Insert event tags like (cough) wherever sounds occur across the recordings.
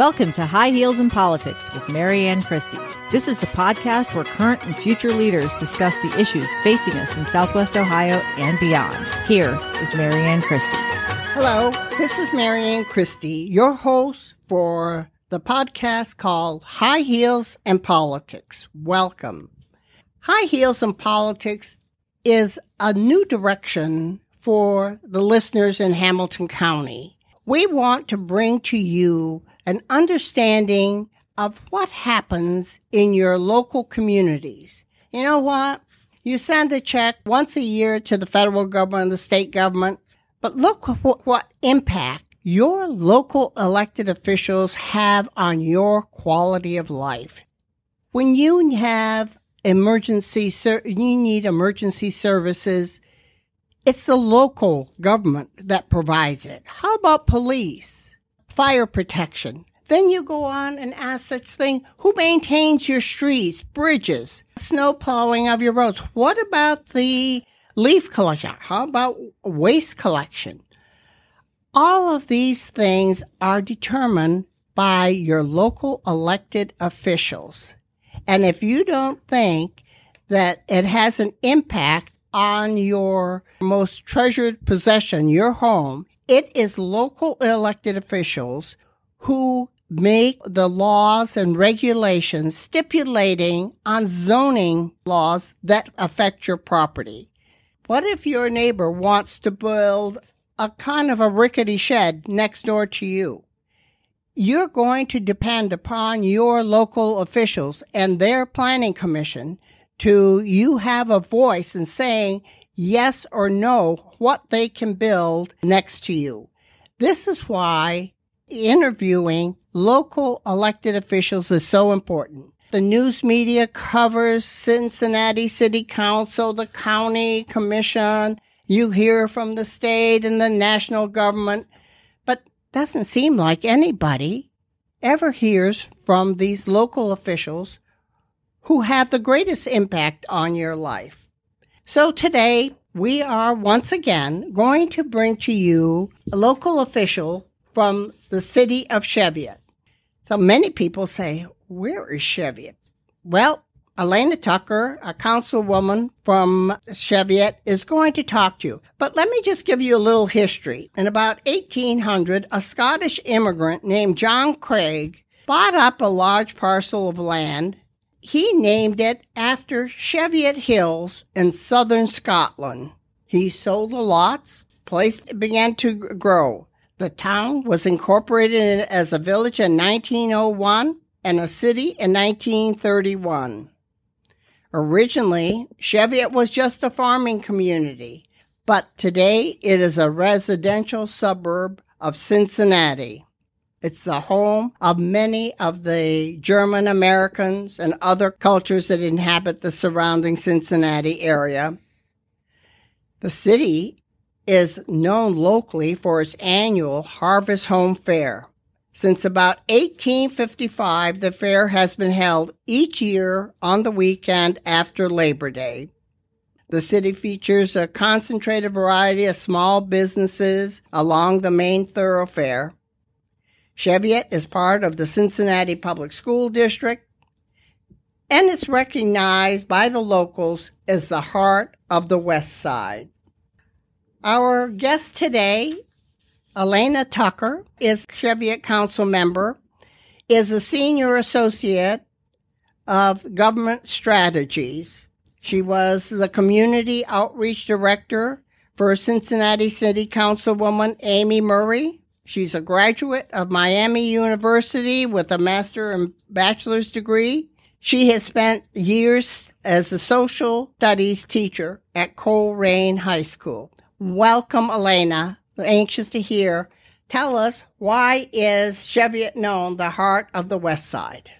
Welcome to High Heels in Politics with Marianne Christie. This is the podcast where current and future leaders discuss the issues facing us in Southwest Ohio and beyond. Here is Marianne Christie. Hello, this is Marianne Christie, your host for the podcast called High Heels and Politics. Welcome. High Heels and Politics is a new direction for the listeners in Hamilton County. We want to bring to you an understanding of what happens in your local communities. You know what? You send a check once a year to the federal government, and the state government, but look what, what impact your local elected officials have on your quality of life. When you have emergency, you need emergency services, it's the local government that provides it. How about police? Fire protection. Then you go on and ask such thing, who maintains your streets, bridges, snow plowing of your roads? What about the leaf collection? How about waste collection? All of these things are determined by your local elected officials. And if you don't think that it has an impact on your most treasured possession, your home, it is local elected officials who make the laws and regulations stipulating on zoning laws that affect your property. What if your neighbor wants to build a kind of a rickety shed next door to you? You're going to depend upon your local officials and their planning commission to you have a voice in saying yes or no what they can build next to you. This is why interviewing local elected officials is so important. The news media covers Cincinnati City Council, the county commission. You hear from the state and the national government, but doesn't seem like anybody ever hears from these local officials who have the greatest impact on your life. So today we are once again going to bring to you a local official from the city of Cheviot. So many people say, where is Cheviot? Well, Alana Tucker, a councilwoman from Cheviot, is going to talk to you. But let me just give you a little history. In about 1800, a Scottish immigrant named John Craig bought up a large parcel of land he named it after Cheviot Hills in southern Scotland. He sold the lots, place began to grow. The town was incorporated as a village in 1901 and a city in 1931. Originally, Cheviot was just a farming community, but today it is a residential suburb of Cincinnati. It's the home of many of the German Americans and other cultures that inhabit the surrounding Cincinnati area. The city is known locally for its annual Harvest Home Fair. Since about 1855, the fair has been held each year on the weekend after Labor Day. The city features a concentrated variety of small businesses along the main thoroughfare. Cheviot is part of the Cincinnati Public School District, and it's recognized by the locals as the heart of the West Side. Our guest today, Alana Tucker, is Cheviot Council member, is a senior associate of government strategies. She was the community outreach director for Cincinnati City Councilwoman Amy Murray She's a graduate of Miami University with a master and bachelor's degree. She has spent years as a social studies teacher at Colerain High School. Welcome, Alana. We're Anxious to hear. Tell us why is Cheviot known the heart of the West Side?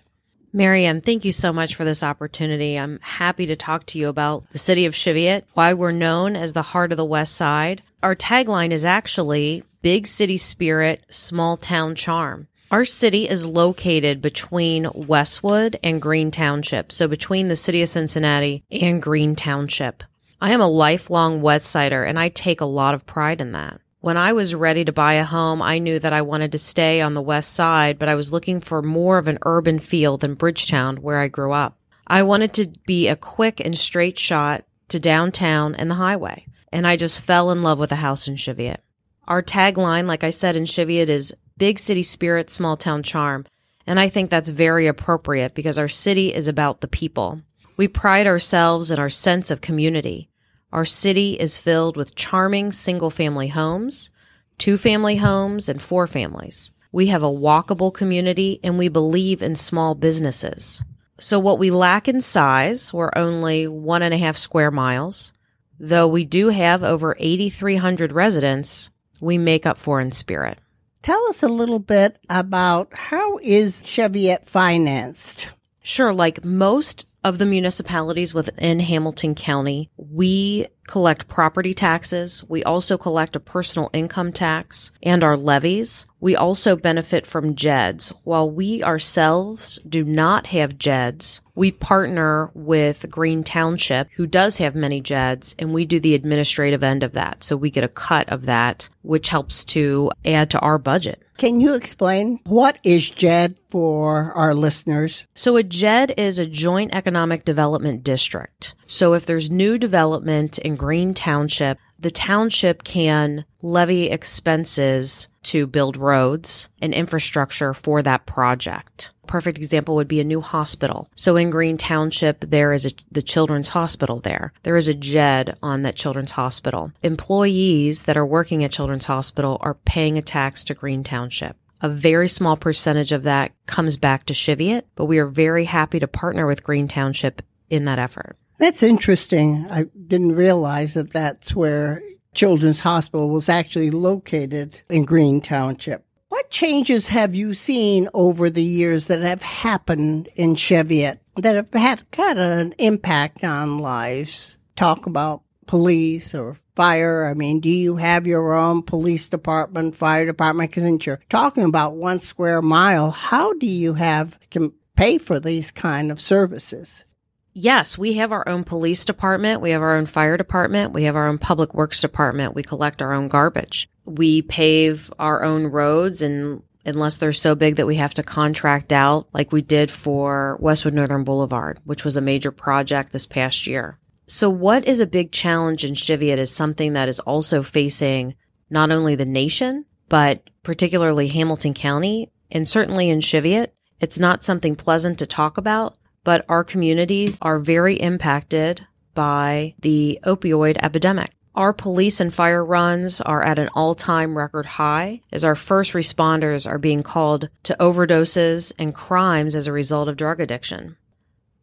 Marianne, thank you so much for this opportunity. I'm happy to talk to you about the city of Cheviot, why we're known as the heart of the West Side. Our tagline is actually big city spirit, small town charm. Our city is located between Westwood and Green Township, so between the city of Cincinnati and Green Township. I am a lifelong Westsider and I take a lot of pride in that. When I was ready to buy a home, I knew that I wanted to stay on the west side, but I was looking for more of an urban feel than Bridgetown, where I grew up. I wanted to be a quick and straight shot to downtown and the highway, and I just fell in love with a house in Cheviot. Our tagline, like I said in Cheviot, is big city spirit, small town charm. And I think that's very appropriate because our city is about the people. We pride ourselves in our sense of community. Our city is filled with charming single family homes, two family homes, and four families. We have a walkable community and we believe in small businesses. So what we lack in size, we're only one and a half square miles. Though we do have over 8,300 residents, we make up for in spirit. Tell us a little bit about how is Cheviot financed? Sure, like most of the municipalities within Hamilton County, we collect property taxes. We also collect a personal income tax and our levies. We also benefit from JEDs. While we ourselves do not have JEDs, we partner with Green Township, who does have many JEDs, and we do the administrative end of that. So we get a cut of that, which helps to add to our budget. Can you explain what is JED for our listeners? So a JED is a joint economic development district. So if there's new development in Green Township, the township can levy expenses to build roads and infrastructure for that project. Perfect example would be a new hospital. So in Green Township, there is a, the children's hospital there. There is a JED on that children's hospital. Employees that are working at children's hospital are paying a tax to Green Township. A very small percentage of that comes back to Cheviot, but we are very happy to partner with Green Township in that effort. That's interesting. I didn't realize that that's where Children's Hospital was actually located in Green Township. What changes have you seen over the years that have happened in Cheviot that have had kind of an impact on lives? Talk about police or fire. I mean, do you have your own police department, fire department? Because you're talking about one square mile, how do you have to pay for these kind of services? Yes, we have our own police department. We have our own fire department. We have our own public works department. We collect our own garbage. We pave our own roads and unless they're so big that we have to contract out like we did for Westwood Northern Boulevard, which was a major project this past year. So what is a big challenge in Cheviot is something that is also facing not only the nation, but particularly Hamilton County and certainly in Cheviot. It's not something pleasant to talk about, but our communities are very impacted by the opioid epidemic. Our police and fire runs are at an all time record high as our first responders are being called to overdoses and crimes as a result of drug addiction.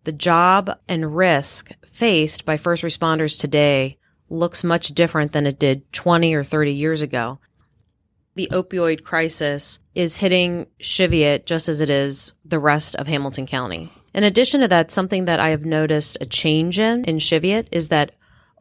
The job and risk faced by first responders today looks much different than it did 20 or 30 years ago. The opioid crisis is hitting Cheviot just as it is the rest of Hamilton County. In addition to that, something that I have noticed a change in in Cheviot is that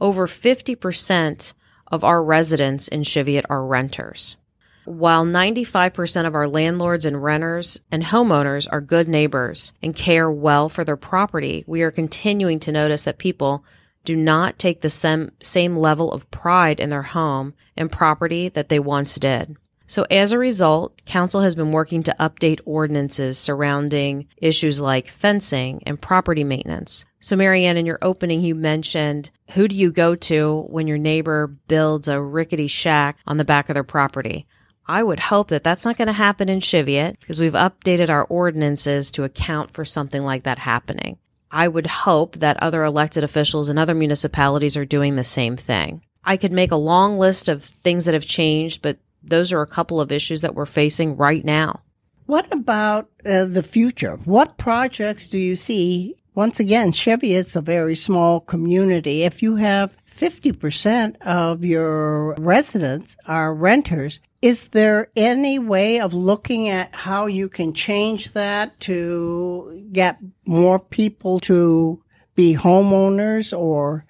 over 50% of our residents in Cheviot are renters. While 95% of our landlords and renters and homeowners are good neighbors and care well for their property, we are continuing to notice that people do not take the same, same level of pride in their home and property that they once did. So as a result, council has been working to update ordinances surrounding issues like fencing and property maintenance. So Marianne, in your opening, you mentioned who do you go to when your neighbor builds a rickety shack on the back of their property? I would hope that that's not going to happen in Cheviot because we've updated our ordinances to account for something like that happening. I would hope that other elected officials in other municipalities are doing the same thing. I could make a long list of things that have changed, but those are a couple of issues that we're facing right now. What about uh, the future? What projects do you see? Once again, Chevy is a very small community. If you have 50% of your residents are renters, is there any way of looking at how you can change that to get more people to be homeowners or,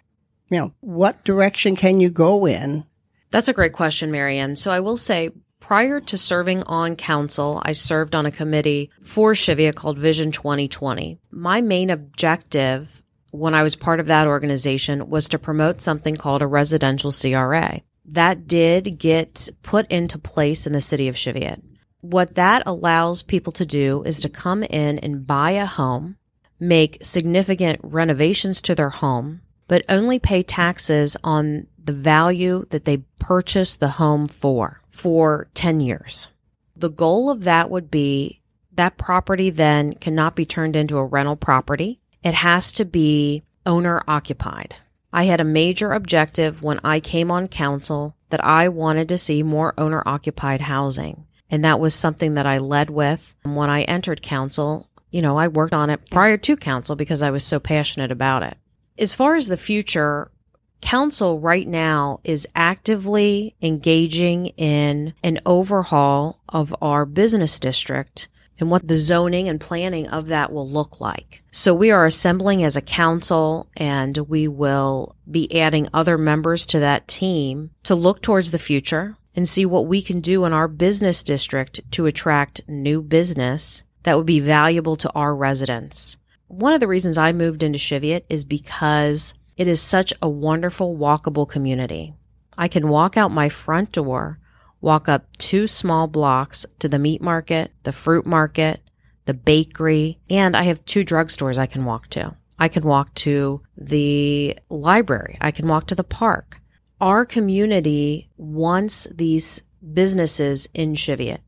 you know, what direction can you go in that's a great question, Marianne. So I will say, prior to serving on council, I served on a committee for Cheviot called Vision 2020. My main objective when I was part of that organization was to promote something called a residential CRA. that did get put into place in the city of Cheviot. What that allows people to do is to come in and buy a home, make significant renovations to their home, but only pay taxes on the value that they purchased the home for for 10 years. The goal of that would be that property then cannot be turned into a rental property. It has to be owner occupied. I had a major objective when I came on council that I wanted to see more owner occupied housing. And that was something that I led with when I entered council. You know, I worked on it prior to council because I was so passionate about it. As far as the future, council right now is actively engaging in an overhaul of our business district and what the zoning and planning of that will look like. So we are assembling as a council and we will be adding other members to that team to look towards the future and see what we can do in our business district to attract new business that would be valuable to our residents. One of the reasons I moved into Cheviot is because it is such a wonderful walkable community. I can walk out my front door walk up two small blocks to the meat market, the fruit market, the bakery, and I have two drugstores I can walk to. I can walk to the library. I can walk to the park. Our community wants these businesses in Cheviot.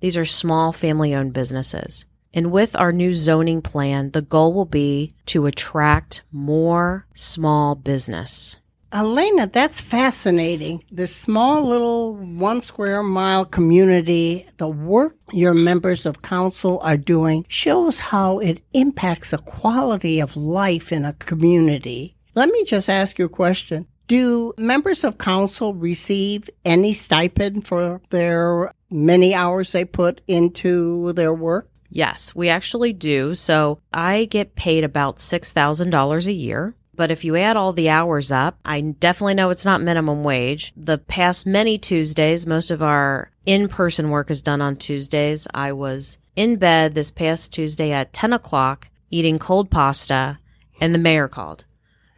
These are small family owned businesses. And with our new zoning plan, the goal will be to attract more small business. Alana, that's fascinating. This small little one square mile community, the work your members of council are doing shows how it impacts the quality of life in a community. Let me just ask you a question. Do members of council receive any stipend for their many hours they put into their work? Yes, we actually do. So I get paid about $6,000 a year. But if you add all the hours up, I definitely know it's not minimum wage. The past many Tuesdays, most of our in person work is done on Tuesdays. I was in bed this past Tuesday at 10 o'clock eating cold pasta and the mayor called.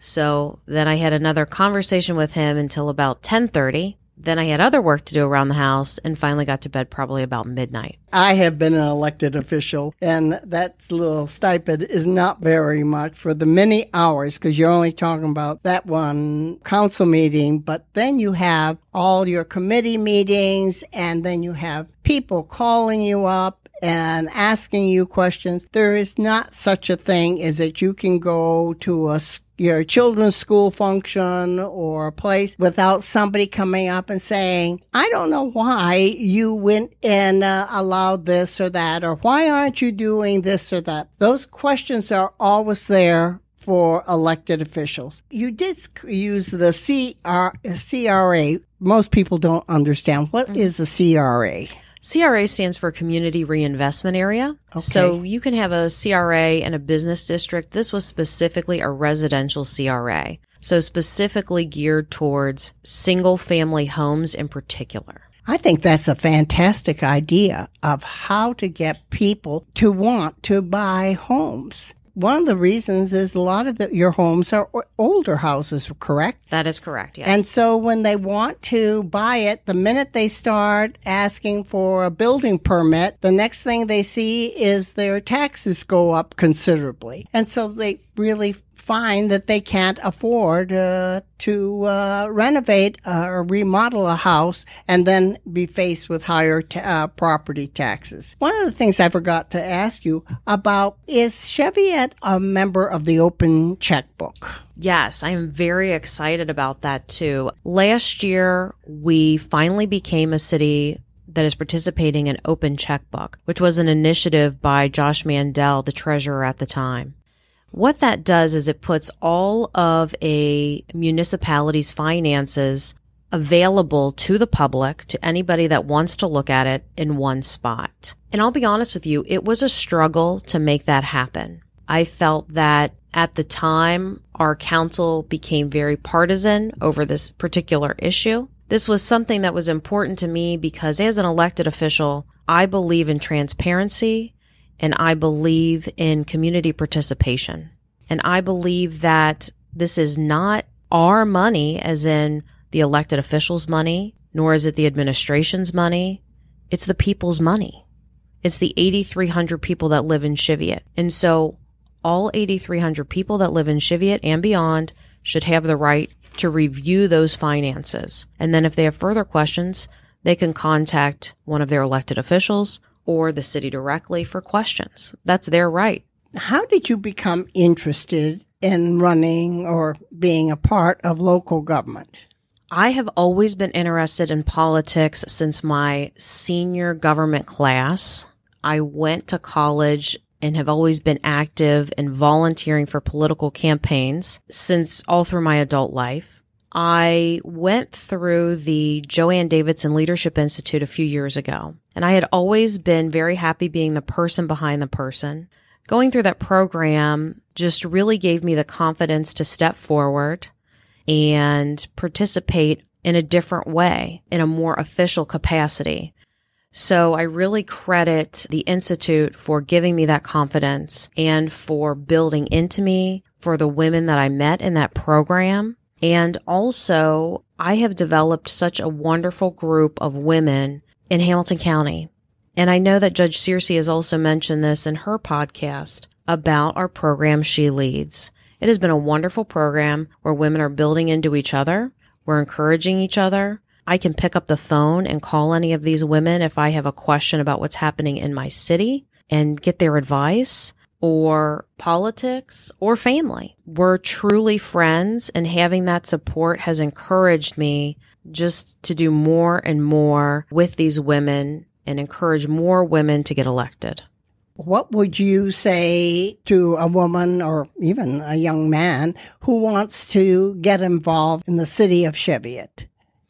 So then I had another conversation with him until about 1030 then I had other work to do around the house and finally got to bed probably about midnight. I have been an elected official, and that little stipend is not very much for the many hours because you're only talking about that one council meeting, but then you have all your committee meetings, and then you have people calling you up and asking you questions. There is not such a thing as that you can go to a your children's school function or place without somebody coming up and saying, I don't know why you went and uh, allowed this or that, or why aren't you doing this or that? Those questions are always there for elected officials. You did use the CR, CRA. Most people don't understand. What mm-hmm. is a CRA? CRA stands for Community Reinvestment Area. Okay. So you can have a CRA in a business district. This was specifically a residential CRA. So specifically geared towards single family homes in particular. I think that's a fantastic idea of how to get people to want to buy homes one of the reasons is a lot of the, your homes are older houses, correct? That is correct, yes. And so when they want to buy it, the minute they start asking for a building permit, the next thing they see is their taxes go up considerably. And so they really find that they can't afford uh, to uh, renovate uh, or remodel a house and then be faced with higher uh, property taxes. One of the things I forgot to ask you about is Cheviot a member of the Open Checkbook? Yes, I am very excited about that too. Last year, we finally became a city that is participating in Open Checkbook, which was an initiative by Josh Mandel, the treasurer at the time. What that does is it puts all of a municipality's finances available to the public, to anybody that wants to look at it in one spot. And I'll be honest with you, it was a struggle to make that happen. I felt that at the time, our council became very partisan over this particular issue. This was something that was important to me because as an elected official, I believe in transparency and I believe in community participation. And I believe that this is not our money, as in the elected officials' money, nor is it the administration's money. It's the people's money. It's the 8,300 people that live in Cheviot. And so all 8,300 people that live in Cheviot and beyond should have the right to review those finances. And then if they have further questions, they can contact one of their elected officials or the city directly for questions. That's their right. How did you become interested in running or being a part of local government? I have always been interested in politics since my senior government class. I went to college and have always been active in volunteering for political campaigns since all through my adult life. I went through the Jo Ann Davidson Leadership Institute a few years ago, and I had always been very happy being the person behind the person. Going through that program just really gave me the confidence to step forward and participate in a different way, in a more official capacity. So I really credit the Institute for giving me that confidence and for building into me for the women that I met in that program. And also, I have developed such a wonderful group of women in Hamilton County. And I know that Judge Searcy has also mentioned this in her podcast about our program she leads. It has been a wonderful program where women are building into each other. We're encouraging each other. I can pick up the phone and call any of these women if I have a question about what's happening in my city and get their advice or politics or family. We're truly friends and having that support has encouraged me just to do more and more with these women and encourage more women to get elected. What would you say to a woman or even a young man who wants to get involved in the city of Cheviot?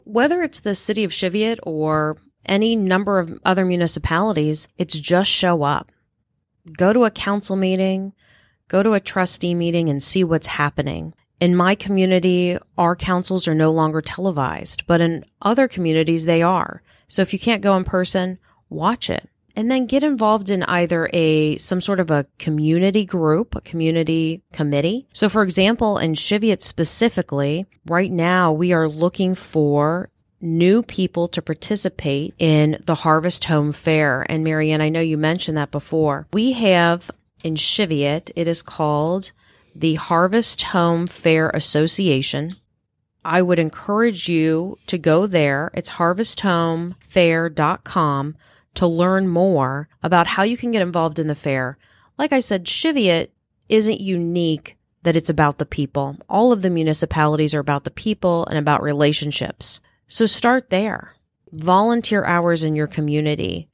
whether it's the city of Cheviot or any number of other municipalities, it's just show up. Go to a council meeting, go to a trustee meeting and see what's happening. In my community, our councils are no longer televised, but in other communities, they are. So if you can't go in person, watch it and then get involved in either a some sort of a community group, a community committee. So for example, in Cheviot specifically, right now we are looking for new people to participate in the Harvest Home Fair. And Marianne, I know you mentioned that before. We have in Cheviot, it is called the Harvest Home Fair Association. I would encourage you to go there. It's harvesthomefair.com to learn more about how you can get involved in the fair. Like I said, Cheviot isn't unique that it's about the people. All of the municipalities are about the people and about relationships. So start there. Volunteer hours in your community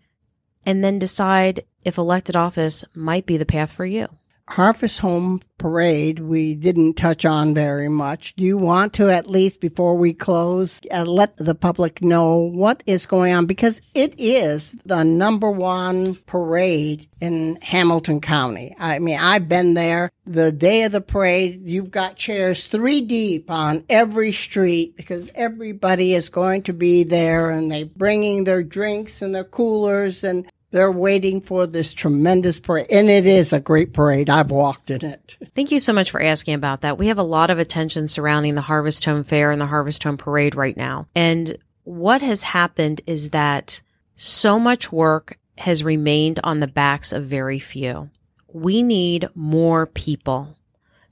and then decide if elected office might be the path for you. Harvest Home Parade, we didn't touch on very much. Do you want to, at least before we close, uh, let the public know what is going on? Because it is the number one parade in Hamilton County. I mean, I've been there. The day of the parade, you've got chairs three deep on every street because everybody is going to be there and they're bringing their drinks and their coolers and they're waiting for this tremendous parade. And it is a great parade. I've walked in it. (laughs) Thank you so much for asking about that. We have a lot of attention surrounding the Harvest Home Fair and the Harvest Home Parade right now. And what has happened is that so much work has remained on the backs of very few. We need more people.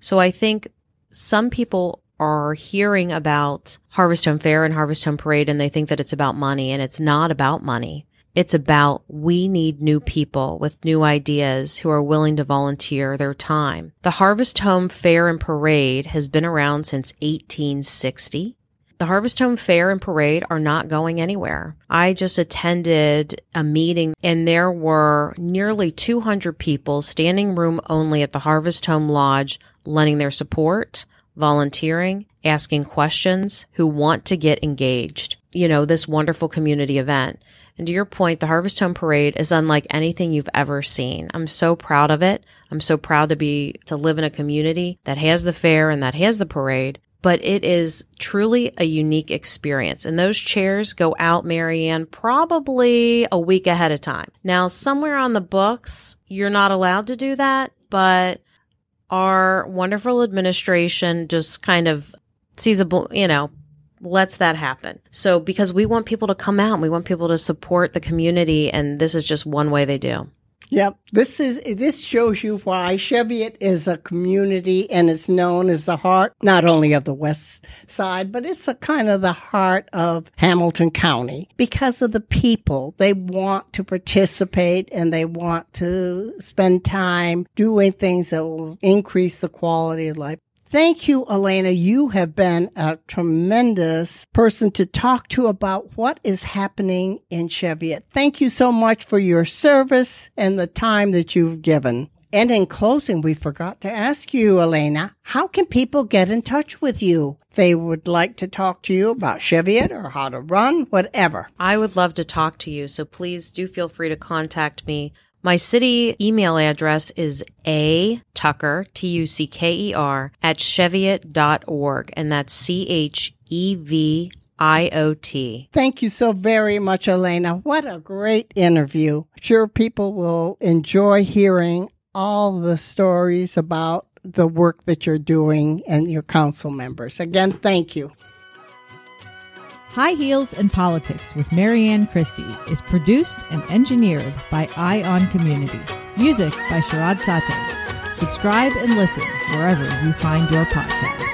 So I think some people are hearing about Harvest Home Fair and Harvest Home Parade and they think that it's about money and it's not about money. It's about we need new people with new ideas who are willing to volunteer their time. The Harvest Home Fair and Parade has been around since 1860. The Harvest Home Fair and Parade are not going anywhere. I just attended a meeting and there were nearly 200 people standing room only at the Harvest Home Lodge lending their support, volunteering, asking questions, who want to get engaged. You know, this wonderful community event. And to your point, the Harvest Home Parade is unlike anything you've ever seen. I'm so proud of it. I'm so proud to be, to live in a community that has the fair and that has the parade. But it is truly a unique experience. And those chairs go out, Marianne, probably a week ahead of time. Now, somewhere on the books, you're not allowed to do that, but our wonderful administration just kind of sees a, you know, lets that happen. So because we want people to come out, we want people to support the community, and this is just one way they do. Yep. This is this shows you why Cheviot is a community and it's known as the heart not only of the west side, but it's a kind of the heart of Hamilton County because of the people. They want to participate and they want to spend time doing things that will increase the quality of life. Thank you, Alana. You have been a tremendous person to talk to about what is happening in Cheviot. Thank you so much for your service and the time that you've given. And in closing, we forgot to ask you, Alana, how can people get in touch with you? They would like to talk to you about Cheviot or how to run, whatever. I would love to talk to you. So please do feel free to contact me. My city email address is a tucker, T U C K E R, at cheviot.org. And that's C H E V I O T. Thank you so very much, Alana. What a great interview. Sure, people will enjoy hearing all the stories about the work that you're doing and your council members. Again, thank you. High Heels and Politics with Marianne Christie is produced and engineered by Eye on Community. Music by Sharad Sato. Subscribe and listen wherever you find your podcast.